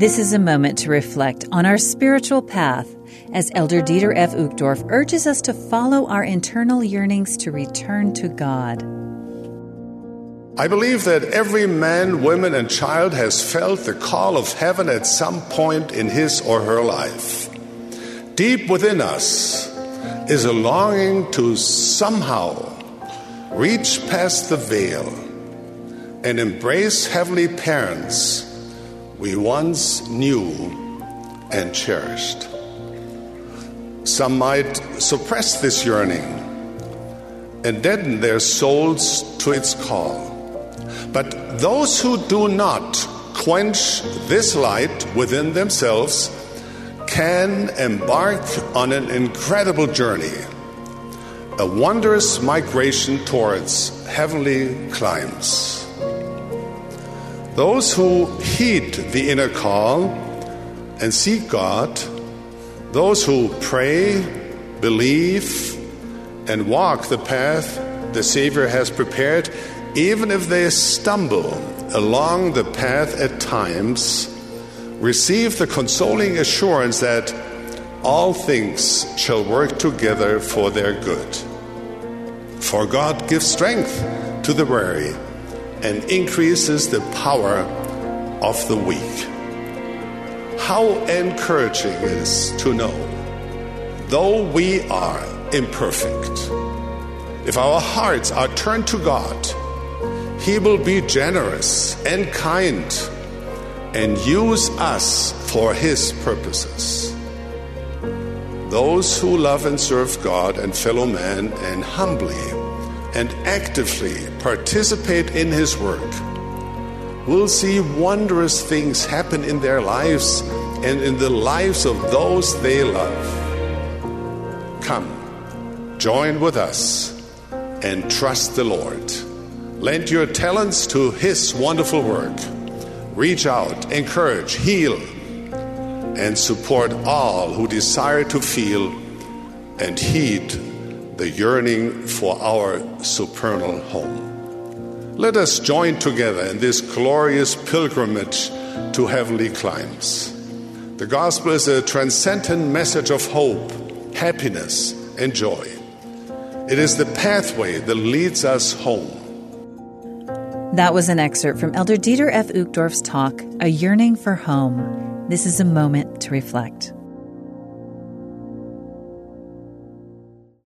This is a moment to reflect on our spiritual path as Elder Dieter F. Uchtdorf urges us to follow our internal yearnings to return to God. I believe that every man, woman, and child has felt the call of heaven at some point in his or her life. Deep within us is a longing to somehow reach past the veil and embrace heavenly parents we once knew and cherished. Some might suppress this yearning and deaden their souls to its call. But those who do not quench this light within themselves can embark on an incredible journey, a wondrous migration towards heavenly climes. Those who heed the inner call and seek God, those who pray, believe, and walk the path the Savior has prepared, even if they stumble along the path at times, receive the consoling assurance that all things shall work together for their good. For God gives strength to the weary and increases the power of the weak. How encouraging it is to know, though we are imperfect, if our hearts are turned to God, He will be generous and kind and use us for His purposes. Those who love and serve God and fellow man and humbly and actively participate in His work will see wondrous things happen in their lives and in the lives of those they love. Come, join with us and trust the Lord. Lend your talents to His wonderful work. Reach out, encourage, heal, and support all who desire to feel and heed the yearning for our supernal home. Let us join together in this glorious pilgrimage to heavenly climes. The gospel is a transcendent message of hope, happiness, and joy. It is the pathway that leads us home. That was an excerpt from Elder Dieter F. Uchtdorf's talk, A Yearning for Home. This is a moment to reflect.